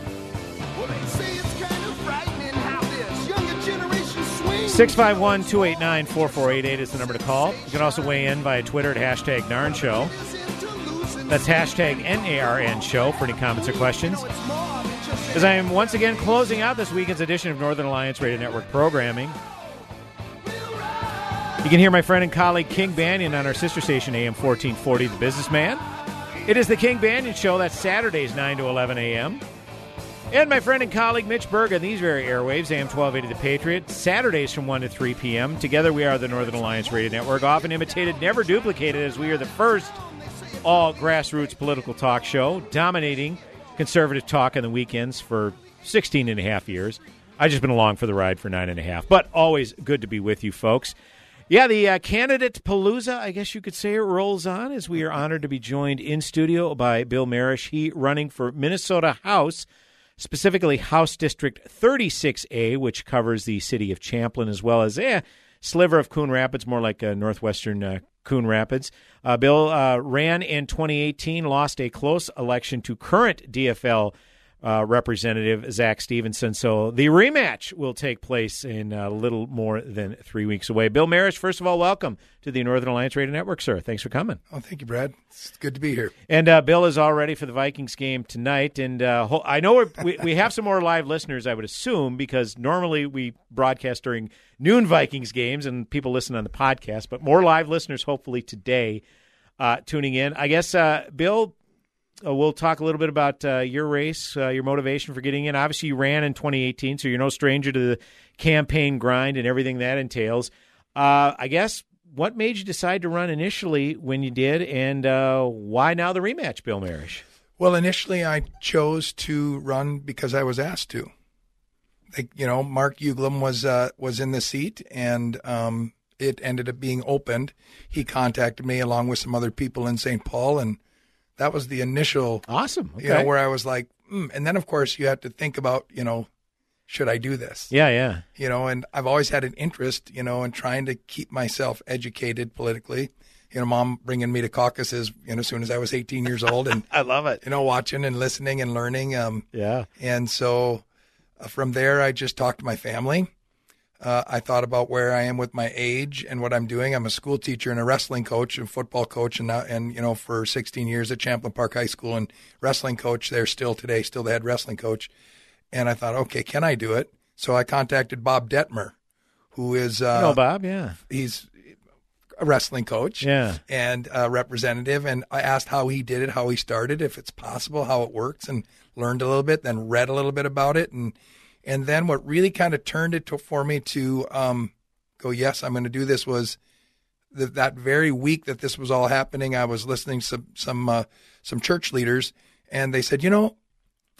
651 289 4488 is the number to call. You can also weigh in via Twitter at hashtag NARN Show. That's hashtag NARN Show for any comments or questions. As I am once again closing out this weekend's edition of Northern Alliance Radio Network programming, You can hear my friend and colleague King Banaian on our sister station, AM 1440, The Businessman. It is the King Banaian Show. That's Saturdays, 9 to 11 a.m. And my friend and colleague Mitch Berg on these very airwaves, AM 1280 The Patriot, Saturdays from 1 to 3 p.m. Together we are the Northern Alliance Radio Network, often imitated, never duplicated, as we are the first all grassroots political talk show, dominating conservative talk on the weekends for 16 and a half years. I've just been along for the ride for nine and a half, but always good to be with you folks. Yeah, the uh, candidate palooza, I guess you could say it rolls on as we are honored to be joined in studio by Bill Maresh. He running for Minnesota House specifically House District 36A, which covers the city of Champlin as well as a eh, sliver of Coon Rapids, more like uh, northwestern uh, Coon Rapids. Uh, Bill uh, ran in 2018, lost a close election to current DFL uh, Representative Zack Stephenson. So the rematch will take place in a little more than three weeks away. Bill Maresh, first of all, welcome to the Northern Alliance Radio Network, sir. Thanks for coming. Oh, thank you, Brad. It's good to be here. And uh, Bill is all ready for the Vikings game tonight. And uh, I know we we have some more live listeners, I would assume, because normally we broadcast during noon Vikings games and people listen on the podcast, but more live listeners hopefully today. Uh, tuning in. I guess, uh, Bill, uh, we'll talk a little bit about uh, your race, uh, your motivation for getting in. Obviously, you ran in 2018, so you're no stranger to the campaign grind and everything that entails. Uh, I guess what made you decide to run initially when you did, and uh, why now the rematch, Bill Maresh? Well, initially I chose to run because I was asked to. Like, you know, Mark Uglem was uh, was in the seat, and um, it ended up being opened. He contacted me along with some other people in St. Paul, and that was the initial awesome. Okay. You know, where I was like, mm. and then of course you have to think about, you know, should I do this? Yeah, yeah. You know, and I've always had an interest, you know, in trying to keep myself educated politically. You know, mom bringing me to caucuses, you know, as soon as I was 18 years old, and I love it. You know, watching and listening and learning. Um, yeah. And so, uh, from there, I just talked to my family uh, I thought about where I am with my age and what I'm doing. I'm a school teacher and a wrestling coach and football coach, and now, and you know for 16 years at Champlin Park High School and wrestling coach there still today, still the head wrestling coach. And I thought, okay, can I do it? So I contacted Bob Dettmer, who is uh, no Bob, yeah, he's a wrestling coach, yeah, and a representative. And I asked how he did it, how he started, if it's possible, how it works, and learned a little bit. Then read a little bit about it, and and then what really kind of turned it to, for me to um, go, yes, I'm going to do this was that that very week that this was all happening, I was listening to some some uh, some church leaders, and they said, you know,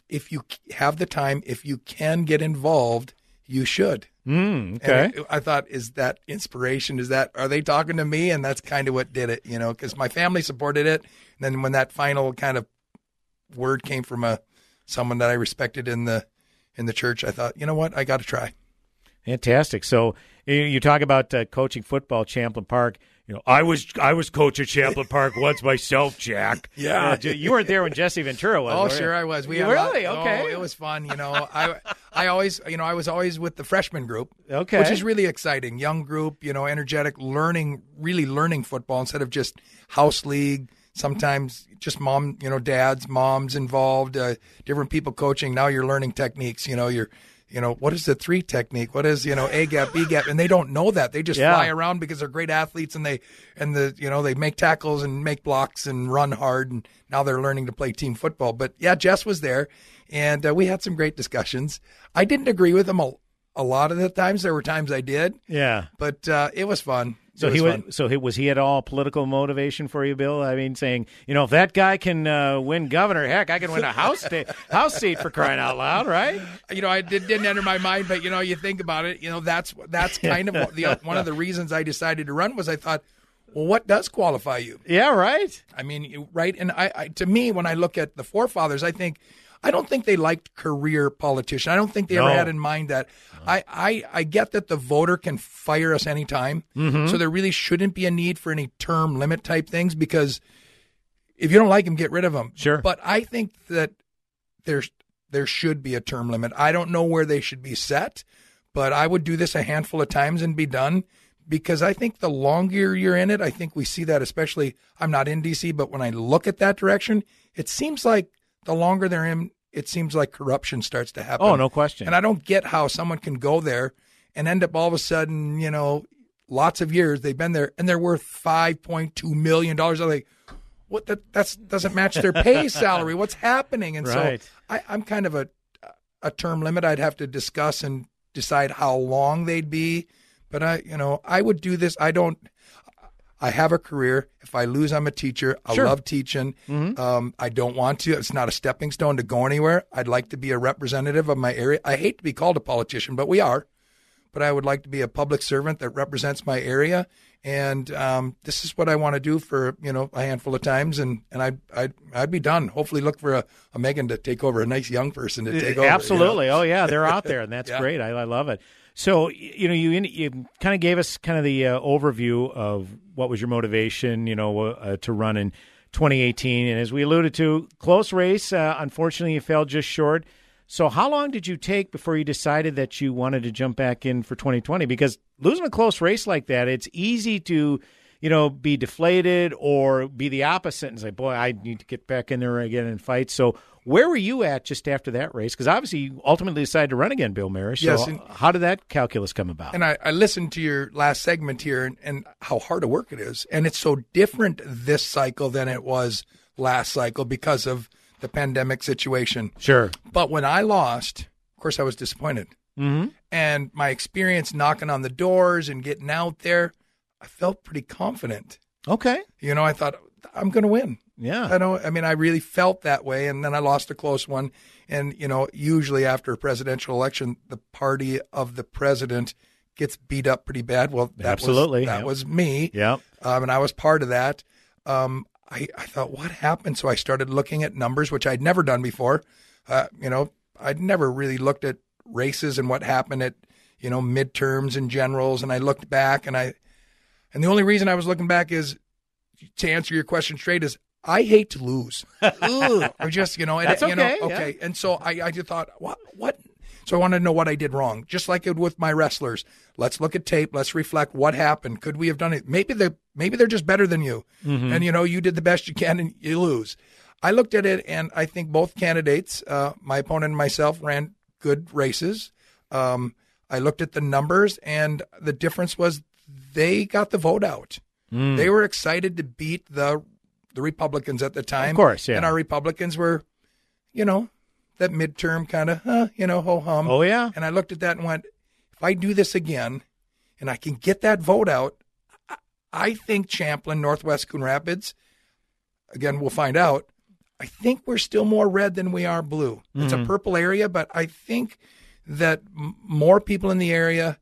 if you have the time, if you can get involved, you should. Mm, okay. I thought, is that inspiration? Is that are they talking to me? And that's kind of what did it, you know, because my family supported it. And then when that final kind of word came from a someone that I respected in the in the church, I thought, you know what, I got to try. Fantastic. So you talk about uh, coaching football, Champlin Park. You know, I was I was coach at Champlin Park once myself, Jack. Yeah, uh, you weren't there when Jesse Ventura was. Oh, sure, I was. We really lot, okay. Oh, it was fun. You know, I I always you know I was always with the freshman group. Okay, which is really exciting. Young group, you know, energetic, learning, really learning football instead of just house league sometimes just mom, you know, dads, moms involved, uh, different people coaching. Now you're learning techniques. You know, you're, you know, what is the three technique? What is, you know, A gap, B gap? And they don't know that. They just yeah. fly around because they're great athletes and they, and the, you know, they make tackles and make blocks and run hard. And now they're learning to play team football. But yeah, Jess was there and uh, we had some great discussions. I didn't agree with him a, a lot of the times. There were times I did. Yeah. But uh, it was fun. So was he was. fun. So he, was he at all political motivation for you, Bill? I mean, saying you know if that guy can uh, win governor, heck, I can win a house sta- house seat for crying out loud, right? You know, I did, didn't enter my mind, but you know, you think about it. You know, that's that's kind of what the one of the reasons I decided to run was I thought, well, what does qualify you? Yeah, right. I mean, right? And I, I to me, when I look at the forefathers, I think. I don't think they liked career politicians. I don't think they No. ever had in mind that. I, I, I get that the voter can fire us anytime. Mhm. So there really shouldn't be a need for any term limit type things because if you don't like them, get rid of them. Sure. But I think that there's there should be a term limit. I don't know where they should be set, but I would do this a handful of times and be done because I think the longer you're in it, I think we see that especially I'm not in DC, but when I look at that direction, it seems like the longer they're in, it seems like corruption starts to happen. Oh, no question. And I don't get how someone can go there and end up all of a sudden, you know, lots of years. They've been there, and they're worth five point two million dollars. I'm like, what? That that's doesn't match their pay salary. What's happening? And Right. so I, I'm kind of a a term limit. I'd have to discuss and decide how long they'd be. But I, you know, I would do this. I don't. I have a career. If I lose, I'm a teacher. I Sure. love teaching. Um, I don't want to. It's not a stepping stone to go anywhere. I'd like to be a representative of my area. I hate to be called a politician, but we are. But I would like to be a public servant that represents my area. And um, this is what I want to do for you know a handful of times, and and I'd I'd, I'd be done. Hopefully, look for a, a Megan to take over, a nice young person to take over. you know? Absolutely. Oh yeah, they're out there, and that's Yeah. great. I, I love it. So you know, you you kind of gave us kind of the uh, overview of what was your motivation, you know, uh, to run in 2018, and as we alluded to, close race. Uh, unfortunately, you fell just short. So how long did you take before you decided that you wanted to jump back in for 2020? Because losing a close race like that, it's easy to you know, be deflated or be the opposite and say, boy, I need to get back in there again and fight. So, where were you at just after that race? Because obviously, you ultimately decided to run again, Bill Maresh. So, Yes, and- how did that calculus come about? And I, I listened to your last segment here and, and how hard a work it is. And it's so different this cycle than it was last cycle because of the pandemic situation. Sure. But when I lost, of course, I was disappointed. Mm-hmm. And my experience knocking on the doors and getting out there, I felt pretty confident. Okay. You know, I thought, I'm going to win. Yeah. I know. I mean, I really felt that way. And then I lost a close one. And, you know, usually after a presidential election, the party of the president gets beat up pretty bad. Well, that Absolutely. Was, that Yep. was me. Yep. Um, and I was part of that. Um, I, I thought, what happened? So I started looking at numbers, which I'd never done before. Uh, you know, I'd never really looked at races and what happened at, you know, midterms and generals. And I looked back and I, and the only reason I was looking back is to answer your question straight is I hate to lose. Ugh. or just, you know, and, That's you know, okay, yeah. okay. And so I, I just thought, what, what? So I wanted to know what I did wrong, just like it with my wrestlers. Let's look at tape. Let's reflect what happened. Could we have done it? Maybe they maybe they're just better than you, Mhm. and you know you did the best you can and you lose. I looked at it, and I think both candidates, uh, my opponent and myself, ran good races. Um, I looked at the numbers, and the difference was they got the vote out. Mm. They were excited to beat the the Republicans at the time. Of course, yeah. And our Republicans were, you know, that midterm kind of, huh, you know, ho hum. Oh, yeah. And I looked at that and went, if I do this again, and I can get that vote out, I- think Champlin, Northwest Coon Rapids, again, we'll find out. I think we're still more red than we are blue. It's a Mhm. purple area, but I think that m- more people in the area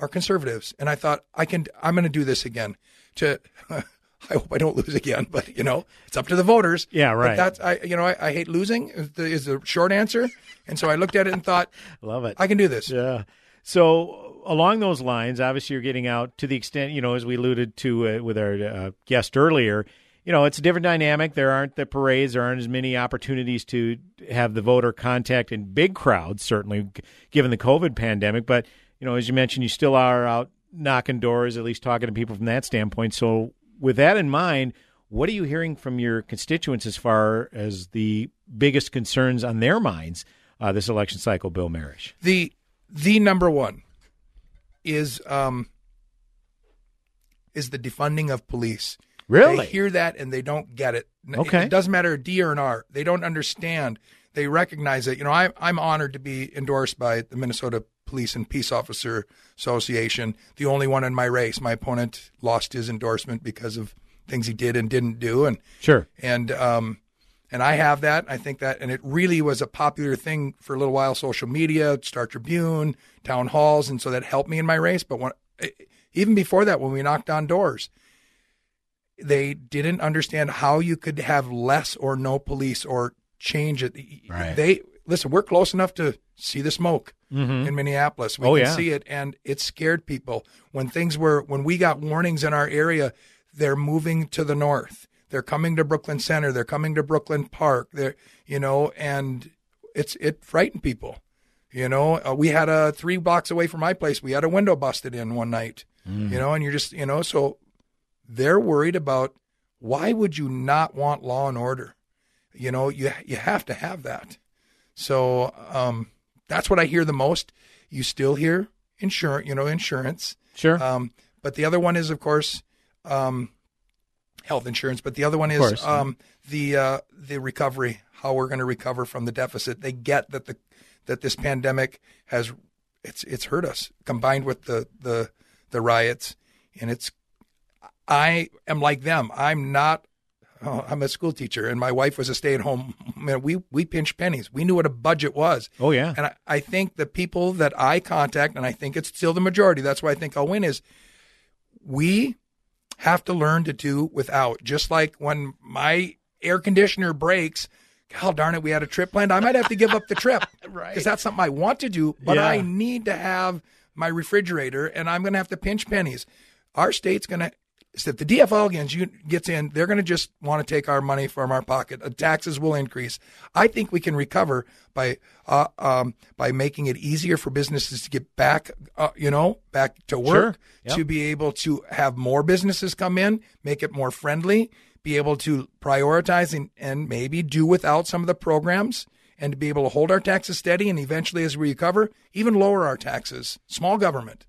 are conservatives. And I thought I can. I'm going to do this again. To I hope I don't lose again, but you know it's up to the voters. Yeah, But right. that's I. You know I, I hate losing is the, is the short answer. And so I looked at it and thought, Love it. I can do this. Yeah. So along those lines, obviously you're getting out to the extent, you know, as we alluded to uh, with our uh, guest earlier, you know, it's a different dynamic. There aren't the parades, there aren't as many opportunities to have the voter contact in big crowds, certainly given the COVID pandemic. But, you know, as you mentioned, you still are out knocking doors, at least talking to people from that standpoint. So with that in mind, what are you hearing from your constituents as far as the biggest concerns on their minds uh, this election cycle, Bill Maresh? The the number one is um is the defunding of police. Really? They hear that and they don't get it. Okay. It doesn't matter a D or an R. They don't understand. They recognize it. You know, I, I'm honored to be endorsed by the Minnesota Police and Peace Officer Association, the only one in my race. My opponent lost his endorsement because of things he did and didn't do. And Sure. and um, and I have that. I think that, and it really was a popular thing for a little while. Social media, Star Tribune, town halls, and so that helped me in my race. But when, even before that, when we knocked on doors, they didn't understand how you could have less or no police or change it. Right. They listen. We're close enough to see the smoke Mhm. in Minneapolis. We Oh, can yeah. see it, and it scared people when things were when we got warnings in our area. They're moving to the north. They're coming to Brooklyn Center. They're coming to Brooklyn Park. They're you know, and it's it frightened people. You know, uh, we had a three blocks away from my place. We had a window busted in one night. Mm. You know, and you're just you know, so they're worried about why would you not want law and order? You know, you you have to have that. So um, that's what I hear the most. You still hear insurance, you know, insurance. Sure. Um, but the other one is, of course, um, health insurance. But the other one is course. um, the uh, the recovery, how we're going to recover from the deficit. They get that the that this pandemic has it's it's hurt us, combined with the the the riots, and it's. I am like them. I'm not oh, I'm a school teacher, and my wife was a stay at home. Man, we we pinch pennies. We knew what a budget was. Oh yeah, and I, I think the people that I contact, and I think it's still the majority. That's why I think I'll win. Is we have to learn to do without. Just like when my air conditioner breaks. God darn it, we had a trip planned. I might have to give up the trip. right. Because that's something I want to do, but Yeah. I need to have my refrigerator and I'm going to have to pinch pennies. Our state's going to, if the DFL gets, you, gets in, they're going to just want to take our money from our pocket. Taxes will increase. I think we can recover by uh, um, by making it easier for businesses to get back, uh, you know, back to work, Sure. Yep. to be able to have more businesses come in, make it more friendly, be able to prioritize and, and maybe do without some of the programs and to be able to hold our taxes steady and eventually as we recover, even lower our taxes. Small government.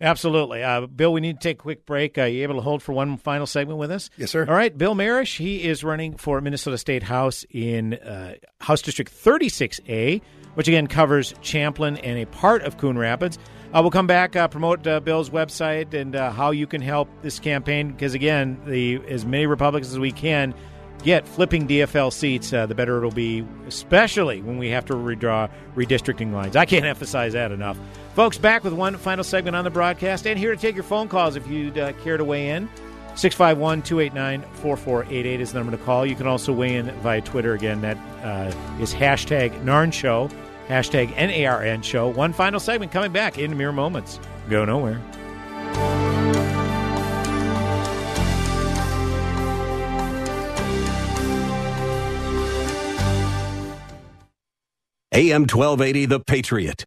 Absolutely. Uh, Bill, we need to take a quick break. Are you able to hold for one final segment with us? Yes, sir. All right. Bill Maresh, he is running for Minnesota State House in uh, House District 36A, which again covers Champlin and a part of Coon Rapids. Uh, we'll come back, uh, promote uh, Bill's website and uh, how you can help this campaign because, again, the as many Republicans as we can get flipping DFL seats, uh, the better it'll be, especially when we have to redraw redistricting lines. I can't emphasize that enough. Folks, back with one final segment on the broadcast and here to take your phone calls if you'd uh, care to weigh in. 651 289 4488 is the number to call. You can also weigh in via Twitter. Again, that uh, is hashtag NARN Show, hashtag NARN Show. One final segment coming back in mere moments. Go nowhere. AM 1280, The Patriot.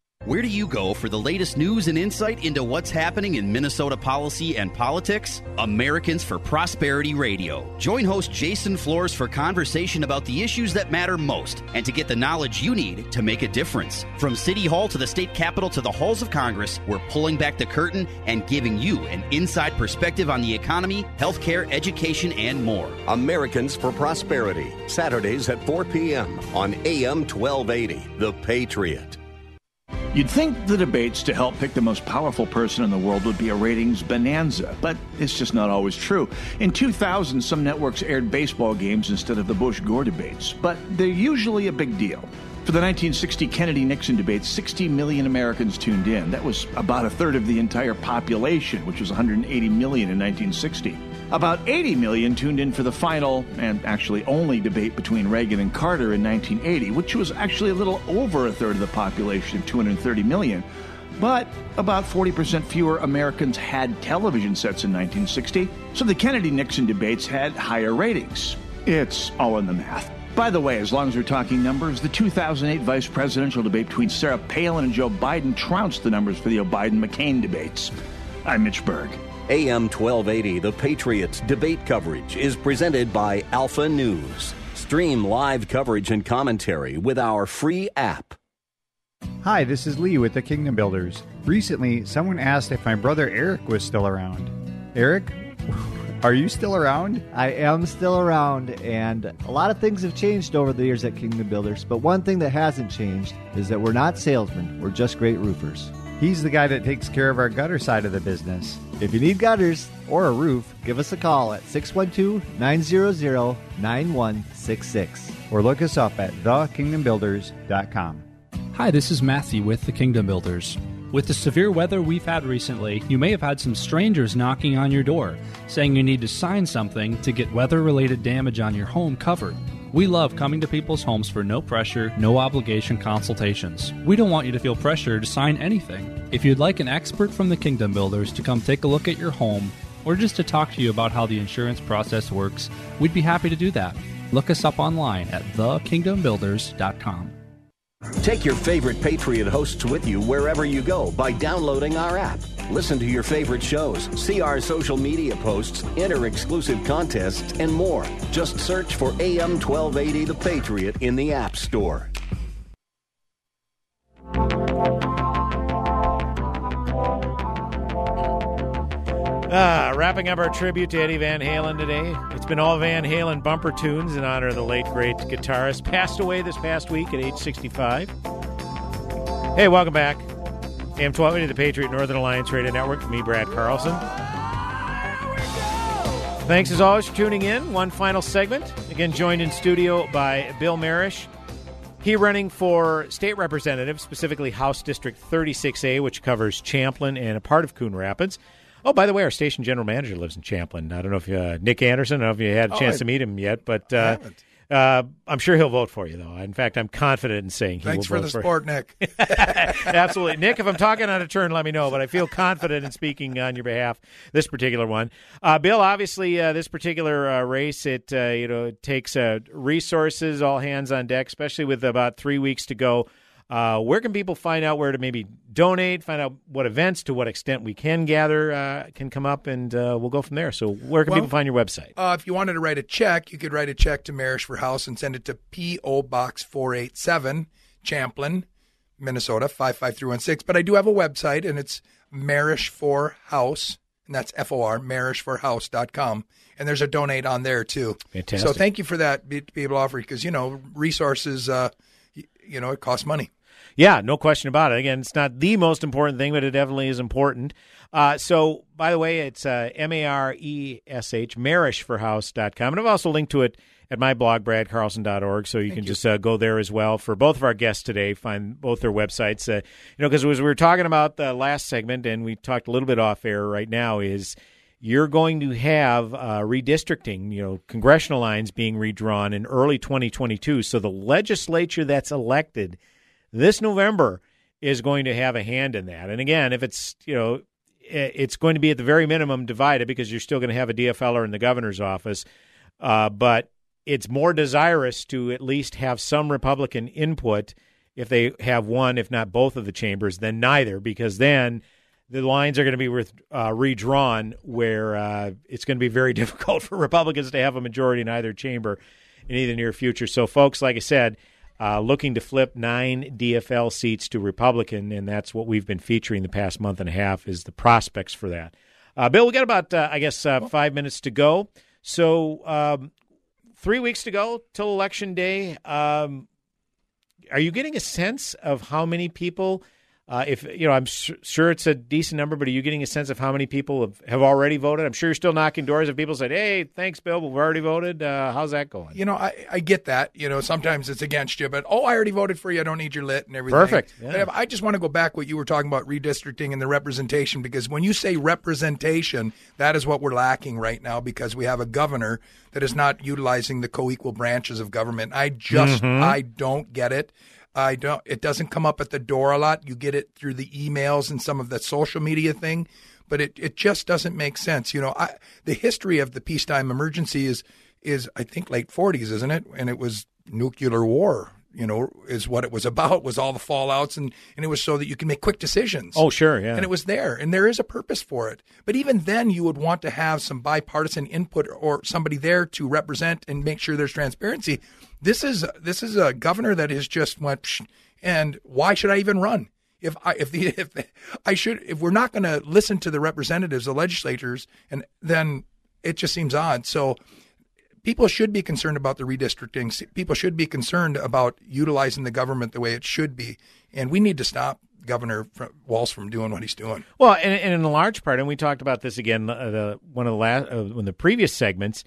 Where do you go for the latest news and insight into what's happening in Minnesota policy and politics? Americans for Prosperity Radio. Join host Jason Flohrs for conversation about the issues that matter most and to get the knowledge you need to make a difference. From City Hall to the state capitol to the halls of Congress, we're pulling back the curtain and giving you an inside perspective on the economy, healthcare, education, and more. Americans for Prosperity, Saturdays at 4 p.m. on AM 1280, The Patriot. You'd think the debates to help pick the most powerful person in the world would be a ratings bonanza, but it's just not always true. In 2000, some networks aired baseball games instead of the Bush Gore debates, but they're usually a big deal. For the 1960 Kennedy Nixon debate, 60 million Americans tuned in. That was about a third of the entire population, which was 180 million in 1960. About 80 million tuned in for the final, and actually only, debate between Reagan and Carter in 1980, which was actually a little over a third of the population of 230 million. But about 40% fewer Americans had television sets in 1960, so the Kennedy Nixon debates had higher ratings. It's all in the math. By the way, as long as we're talking numbers, the 2008 vice presidential debate between Sarah Palin and Joe Biden trounced the numbers for the Biden McCain debates. I'm Mitch Berg. AM 1280, The Patriots debate coverage is presented by Alpha News. Stream live coverage and commentary with our free app. Hi, this is Lee with the Kingdom Builders. Recently, someone asked if my brother Eric was still around. Eric, are you still around? I am still around, and a lot of things have changed over the years at Kingdom Builders, but one thing that hasn't changed is that we're not salesmen, we're just great roofers. He's the guy that takes care of our gutter side of the business. If you need gutters or a roof, give us a call at 612 900 9166. Or look us up at thekingdombuilders.com. Hi, this is Matthew with the Kingdom Builders. With the severe weather we've had recently, you may have had some strangers knocking on your door, saying you need to sign something to get weather related damage on your home covered. We love coming to people's homes for no pressure, no obligation consultations. We don't want you to feel pressure to sign anything. If you'd like an expert from the Kingdom Builders to come take a look at your home, or just to talk to you about how the insurance process works, we'd be happy to do that. Look us up online at thekingdombuilders.com. Take your favorite Patriot hosts with you wherever you go by downloading our app. Listen to your favorite shows, see our social media posts, enter exclusive contests, and more. Just search for AM 1280 The Patriot in the App Store. Ah, wrapping up our tribute to Eddie Van Halen today. It's been all Van Halen bumper tunes in honor of the late great guitarist. Passed away this past week at age 65. Hey, welcome back. AM 1280, the Patriot Northern Alliance Radio Network. Me, Brad Carlson. Thanks as always for tuning in. One final segment. Again, joined in studio by Bill Maresh. He running for state representative, specifically House District 36A, which covers Champlin and a part of Coon Rapids. Oh, by the way, our station general manager lives in Champlin. I don't know if uh, Nick Anderson. I don't know if you had a Oh, chance I- to meet him yet, but uh, uh, I'm sure he'll vote for you, though. In fact, I'm confident in saying he Thanks will for vote the support, Nick. Absolutely, Nick. If I'm talking out of turn, let me know. But I feel confident in speaking on your behalf. This particular one, uh, Bill. Obviously, uh, this particular uh, race, it uh, you know it takes uh, resources, all hands on deck, especially with about three weeks to go. Uh, where can people find out where to maybe donate? Find out what events, to what extent we can gather, uh, can come up, and uh, we'll go from there. So, where can Well, people find your website? Uh, if you wanted to write a check, you could write a check to Maresh for House and send it to P.O. Box 487, Champlin, Minnesota 55316. But I do have a website, and it's Maresh for House, and that's F O R, mareshforhouse.com. And there's a donate on there, too. Fantastic. So thank you for that, be, to be able to offer, because, you know, resources, uh, you know, it costs money. Yeah, no question about it. Again, it's not the most important thing, but it definitely is important. Uh, so, by the way, it's uh, M A R E S H, mareshforhouse.com. And I've also linked to it at my blog, bradcarlson.org. So you can just uh, go there as well. For both of our guests today, find both their websites. Uh, you know, because as we were talking about the last segment, and we talked a little bit off air right now, is you're going to have uh, redistricting, you know, congressional lines being redrawn in early 2022. So the legislature that's elected this November is going to have a hand in that. And again, if it's, you know, it's going to be at the very minimum divided because you're still going to have a DFLer in the governor's office. Uh, but it's more desirous to at least have some Republican input if they have one, if not both of the chambers, than neither, because then the lines are going to be with, uh, redrawn where uh, it's going to be very difficult for Republicans to have a majority in either chamber in either near future. So, folks, like I said, uh, looking to flip nine DFL seats to Republican, and that's what we've been featuring the past month and a half is the prospects for that. Uh, Bill, we got about uh, I guess uh, five minutes to go. So um, three weeks to go till election day. Um, are you getting a sense of how many people? Uh, if you know, I'm su- sure it's a decent number, but are you getting a sense of how many people have, have already voted? I'm sure you're still knocking doors. If people said, "Hey, thanks, Bill, but we've already voted," uh, how's that going? You know, I, I get that. You know, sometimes it's against you, but oh, I already voted for you. I don't need your lit and everything. Perfect, yeah. But I just want to go back what you were talking about redistricting and the representation because when you say representation, that is what we're lacking right now because we have a governor that is not utilizing the co-equal branches of government. I just Mhm. I don't get it. I don't. It doesn't come up at the door a lot. You get it through the emails and some of the social media thing, but it, it just doesn't make sense. You know, I, the history of the peacetime emergency is is I think late 40s, isn't it? And it was nuclear war. You know, is what it was about. Was all the fallouts and and it was so that you can make quick decisions. Oh, sure, yeah. And it was there, and there is a purpose for it. But even then, you would want to have some bipartisan input or somebody there to represent and make sure there's transparency. This is this is a governor that has just went, Psh, and why should I even run? If I if the if I should if we're not going to listen to the representatives, the legislators, and then it just seems odd. So people should be concerned about the redistricting. People should be concerned about utilizing the government the way it should be, and we need to stop Governor Walz from doing what he's doing. Well, and, and in a large part, and we talked about this again, uh, the, one of the last, uh, one of the previous segments,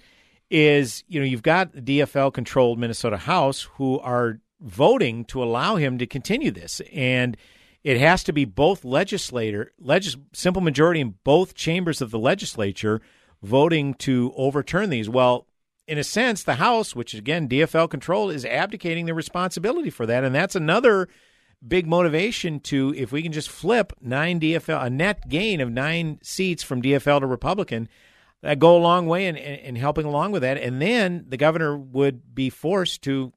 is you know you've got the DFL controlled Minnesota House who are voting to allow him to continue this, and it has to be both legislator, legis, simple majority in both chambers of the legislature voting to overturn these. Well, in a sense, the House, which again DFL controlled, is abdicating the responsibility for that, and that's another big motivation to if we can just flip nine DFL a net gain of nine seats from DFL to Republican, that go a long way in, in, in helping along with that. And then the governor would be forced to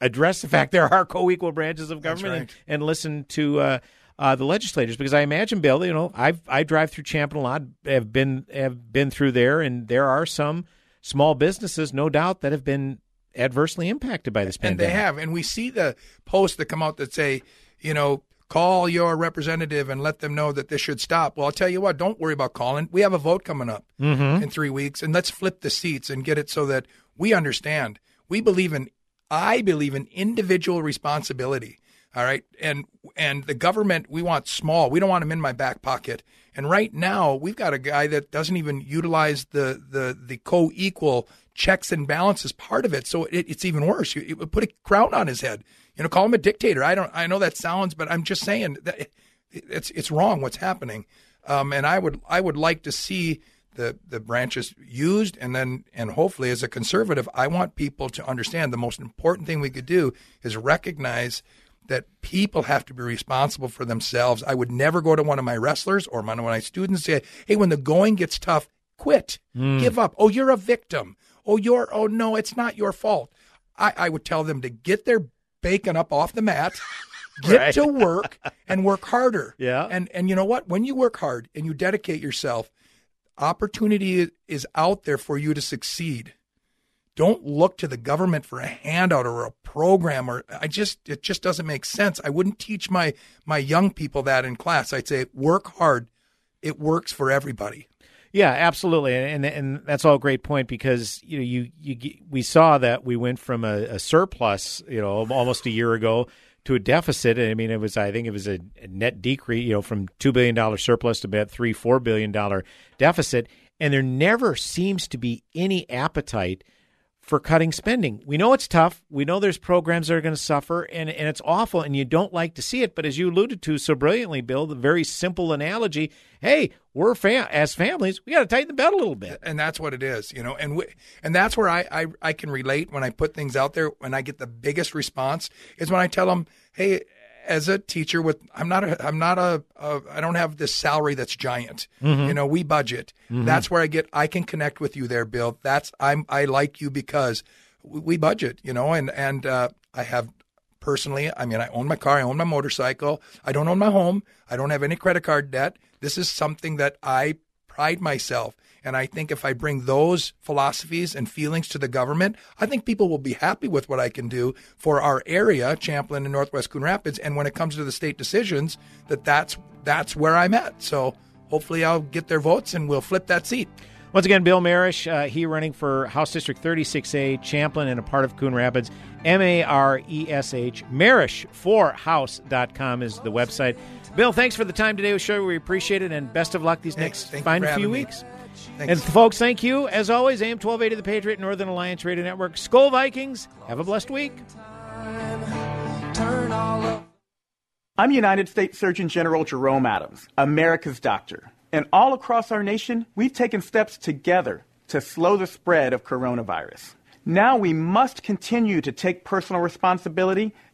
address the fact there are co-equal branches of government right. and, and listen to uh, uh, the legislators because I imagine, Bill, you know, I I drive through Champlin a lot, have been have been through there, and there are some small businesses, no doubt, that have been adversely impacted by this and pandemic. they have, and we see the posts that come out that say, you know, call your representative and let them know that this should stop. Well, I'll tell you what, don't worry about calling. We have a vote coming up Mhm. in three weeks, and let's flip the seats and get it so that we understand. We believe in, I believe in individual responsibility. All right, and and the government we want small. We don't want them in my back pocket. And right now we've got a guy that doesn't even utilize the the the co-equal checks and balances part of it. So it, it's even worse. You, you put a crown on his head. You know, call him a dictator. I don't. I know that sounds, but I'm just saying that it, it's it's wrong what's happening. Um, and I would I would like to see the the branches used, and then and hopefully as a conservative, I want people to understand the most important thing we could do is recognize that people have to be responsible for themselves. I would never go to one of my wrestlers or one of my students and say, "Hey, when the going gets tough, quit, Mm. give up. Oh, you're a victim. Oh, you're. Oh no, it's not your fault." I, I would tell them to get their bacon up off the mat, get Right. to work, and work harder. Yeah. And and you know what? When you work hard and you dedicate yourself, opportunity is out there for you to succeed. Don't look to the government for a handout or a program or I just it just doesn't make sense. I wouldn't teach my my young people that in class. I'd say work hard. It works for everybody. Yeah, absolutely, and and that's all a great point because you know you you we saw that we went from a, a surplus you know almost a year ago to a deficit. I mean, it was I think it was a, net decrease you know from two billion dollar surplus to about three four billion dollar deficit, and there never seems to be any appetite for cutting spending. We know it's tough. We know there's programs that are going to suffer, and, and it's awful, and you don't like to see it. But as you alluded to so brilliantly, Bill, the very simple analogy hey, we're fam- as families, we got to tighten the belt a little bit. and that's what it is, you know. And we, and that's where I, I I can relate when I put things out there. When I get the biggest response is when I tell them, "Hey, as a teacher, with I'm not a I'm not a, a I don't have this salary that's giant. Mhm. You know, we budget. Mhm. That's where I get I can connect with you there, Bill. That's I'm I like you because we, we budget. You know, and and uh, I have personally, I mean, I own my car, I own my motorcycle, I don't own my home, I don't have any credit card debt. This is something that I pride myself. And I think if I bring those philosophies and feelings to the government, I think people will be happy with what I can do for our area, Champlin and Northwest Coon Rapids. And when it comes to the state decisions, that that's that's where I'm at. So hopefully I'll get their votes and we'll flip that seat. Once again, Bill Maresh, uh, he running for House District 36A, Champlin, and a part of Coon Rapids. M A R E S H. Maresh for House.com is the website. Bill, thanks for the time today. with show. We appreciate it, and best of luck these next thank fine few me. Weeks. Thanks. And folks, thank you as always. AM 1280 The Patriot, Northern Alliance Radio Network. Skol Vikings. Have a blessed week. I'm United States Surgeon General Jerome Adams, America's doctor. And all across our nation, we've taken steps together to slow the spread of coronavirus. Now we must continue to take personal responsibility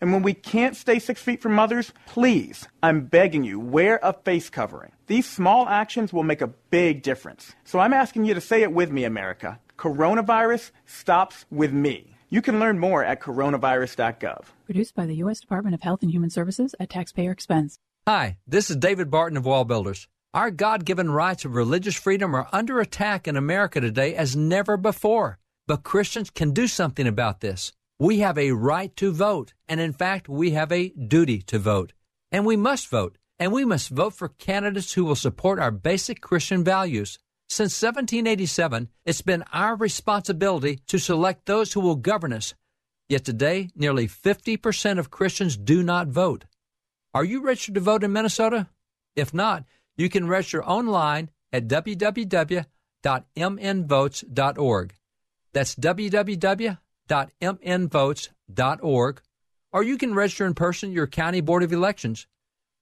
and when we can't stay six feet from others, please, I'm begging you, wear a face covering. These small actions will make a big difference. So I'm asking you to say it with me, America. Coronavirus stops with me. You can learn more at coronavirus.gov. Produced by the U.S. Department of Health and Human Services at taxpayer expense. Hi, this is David Barton of Wall Builders. Our God given rights of religious freedom are under attack in America today as never before. But Christians can do something about this. We have a right to vote, and in fact, we have a duty to vote. And we must vote, and we must vote for candidates who will support our basic Christian values. Since 1787, it's been our responsibility to select those who will govern us. Yet today, nearly 50% of Christians do not vote. Are you registered to vote in Minnesota? If not, you can register online at www.mnvotes.org. That's www.mnvotes.org. or you can register in person your county board of elections.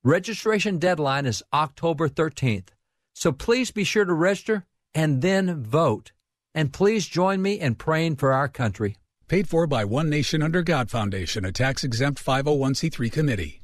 Registration deadline is October 13th. So please be sure to register and then vote. And please join me in praying for our country. Paid for by One Nation Under God Foundation, a tax exempt 501c3 committee.